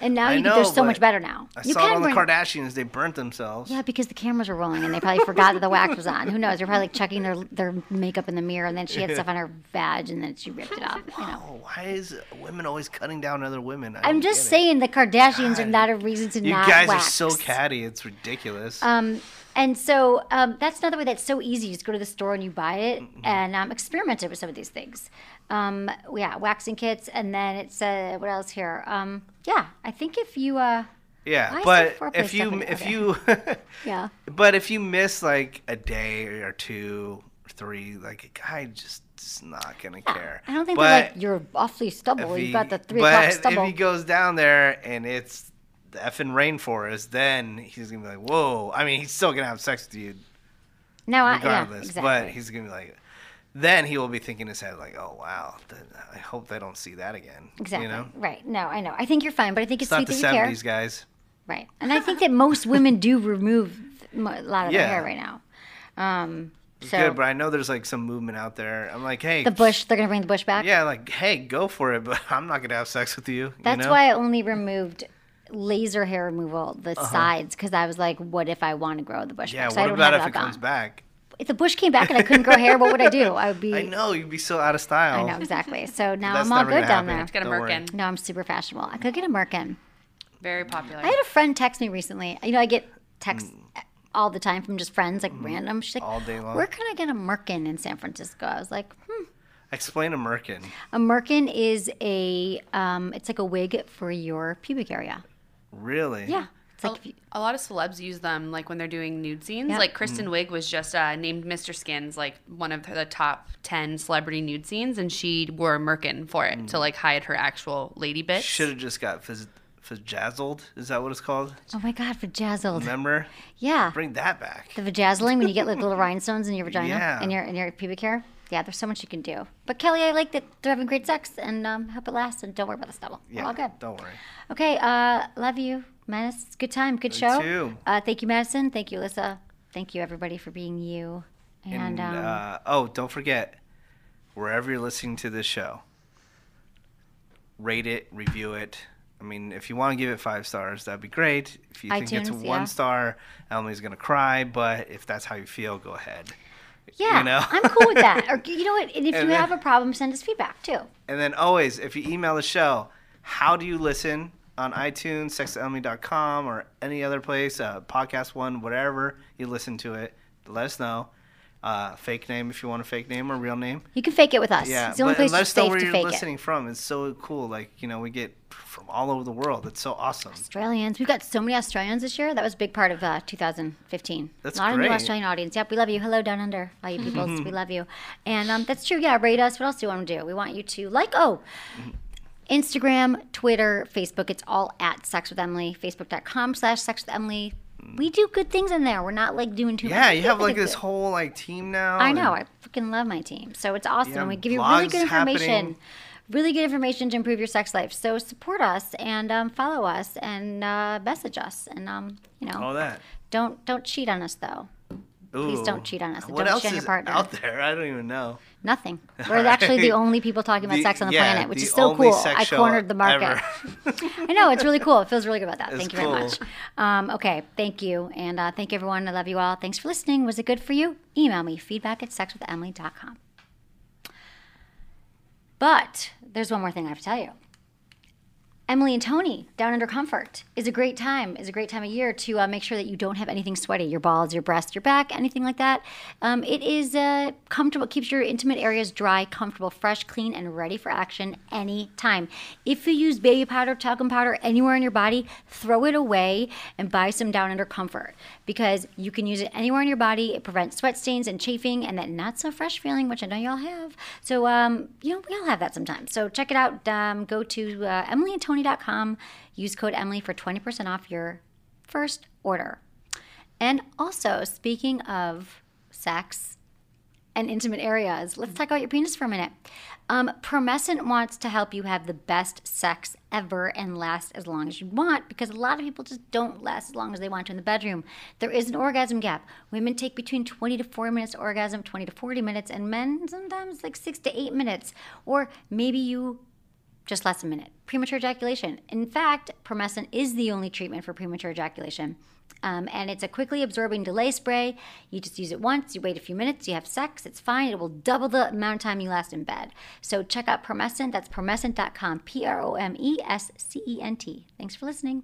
and now I you, know, they're so much better now. I you saw it on the burn- Kardashians. They burnt themselves. Yeah, because the cameras were rolling and they probably forgot that the wax was on. Who knows? They're probably like checking their their makeup in the mirror, and then she had stuff on her vag, and then she ripped it off. You know. Oh, why is women always cutting down other women? I I'm just saying the Kardashians are not a reason to You not You guys wax. are so catty. It's ridiculous. Um, and so um, that's another way that's so easy. You just go to the store and you buy it and um, experiment with some of these things. Um, yeah, waxing kits, and then it's uh, what else here? Um, yeah, I think if you uh, yeah, but if you stuff in it? if Okay. you yeah, but if you miss like a day or two or three, like a guy just is not gonna care. I don't think but they're like you're awfully stubble. if You he- got the three but o'clock stubble. if he goes down there and it's the effing rainforest, then he's gonna be like, whoa. I mean, he's still gonna have sex with you no, I, yeah, regardless, exactly. but he's gonna be like. Then he will be thinking in his head like, "Oh wow, I hope they don't see that again." exactly You know, right. No, I know. I think you're fine, but I think it's, it's not sweet the that you care. '70s, guys. Right. And I think that most women do remove a lot of Yeah. their hair right now. Um, It's so good, but I know there's like some movement out there. I'm like, hey, the bush, they're to bring the bush back. Yeah, like, hey, go for it, but I'm not gonna have sex with you. That's you know? why I only removed laser hair removal, the Uh-huh. sides, because I was like, what if I want to grow the bush Yeah, back? So I what don't about have if it it comes gone. back? If the bush came back and I couldn't grow hair, what would I do? I would be. I know you'd be so out of style. I know exactly. So now I'm all good down happen. there. Get a Don't worry. merkin. No, I'm super fashionable. I could get a merkin. Very popular. I had a friend text me recently. You know, I get texts Mm. all the time from just friends, like random. She's like, All day long. Where can I get a merkin in San Francisco? I was like, hmm. Explain a merkin. A merkin is a, um, it's like a wig for your pubic area. Really? Yeah. It's like, if you, a lot of celebs use them like when they're doing nude scenes. Yep. Like Kristen Wiig was just uh, named Mr. Skins, like one of the top ten celebrity nude scenes, and she wore a merkin for it to like hide her actual lady bits. Should have just got fizz- fizzazzled. Is that what it's called? oh my God, vajazzled. Remember? Yeah. Bring that back. The vajazzling when you get like little rhinestones in your vagina Yeah. in your in your pubic hair. Yeah, there's so much you can do. But Kelly, I like that they're having great sex, and um, hope it lasts. And don't worry about the stubble. We're Yeah, all good. don't worry. Okay, uh, love you, Menace. Good time, good Me show. too. Uh, thank you, Madison. Thank you, Alyssa. Thank you, everybody, for being you. And, And, um, uh, oh, don't forget, wherever you're listening to this show, rate it, review it. I mean, if you want to give it five stars, that'd be great. If you think it's one yeah. star, Emily's gonna cry. But if that's how you feel, go ahead. Yeah, you know? I'm cool with that. Or you know what? And if And you then- have a problem, send us feedback too. And then always, if you email the show, how do you listen on iTunes, sexemily.com, or any other place, uh, Podcast One, whatever you listen to it, let us know. Uh, fake name if you want a fake name or real name. You can fake it with us. Yeah, it's the only place let us know where you're listening from. It's so cool. Like you know, we get from all over the world. It's so awesome. Australians. We've got so many Australians this year. That was a big part of uh, 2015. That's a lot of new. Australian audience. Yep, we love you. Hello down under, all you people. we love you. And um, that's true. Yeah, rate us. What else do you want to do? We want you to like. Oh. Instagram, Twitter, Facebook, it's all at Sex with Emily. Facebook.com slash Sex with Emily. We do good things in there. We're not like doing too much. Yeah, you have like this whole like team now. I know. I freaking love my team. So it's awesome. Yeah, and we give you really good information. happening. Really good information to improve your sex life. So support us and um, follow us and uh, message us. And um, you know, all that. don't don't cheat on us though. Please Ooh. don't cheat on us. What don't else cheat on your is partner. out there? I don't even know. Nothing. We're actually the only people talking about The- sex on the yeah, planet, which the is so only cool. sex I show cornered the market. ever. I know it's really cool. It feels really good about that. It's thank you very cool. much. Um, okay, thank you, and uh, thank you everyone. I love you all. Thanks for listening. Was it good for you? Email me feedback at sexwithemily.com. But there's one more thing I have to tell you. Emily and Tony, Down Under Comfort, is a great time. is a great time of year to uh, make sure that you don't have anything sweaty, your balls, your breast, your back, anything like that. Um, it is uh, comfortable, keeps your intimate areas dry, comfortable, fresh, clean, and ready for action anytime. If you use baby powder, talcum powder anywhere in your body, throw it away and buy some Down Under Comfort because you can use it anywhere in your body. It prevents sweat stains and chafing and that not so fresh feeling, which I know y'all have. So, um, you know, we all have that sometimes. So check it out. Um, go to uh, Use code Emily for 20% off your first order. And also, speaking of sex and intimate areas, let's talk about your penis for a minute. Um, Promescent wants to help you have the best sex ever and last as long as you want because a lot of people just don't last as long as they want to in the bedroom. There is an orgasm gap. Women take between 20 to 40 minutes orgasm, 20 to 40 minutes, and men sometimes like six to eight minutes. Or maybe you just last a minute. Premature ejaculation. In fact, Promescent is the only treatment for premature ejaculation. Um, and it's a quickly absorbing delay spray. You just use it once, you wait a few minutes, you have sex, it's fine. It will double the amount of time you last in bed. So check out Promescent. That's promescent.com. P R O M E S C E N T. Thanks for listening.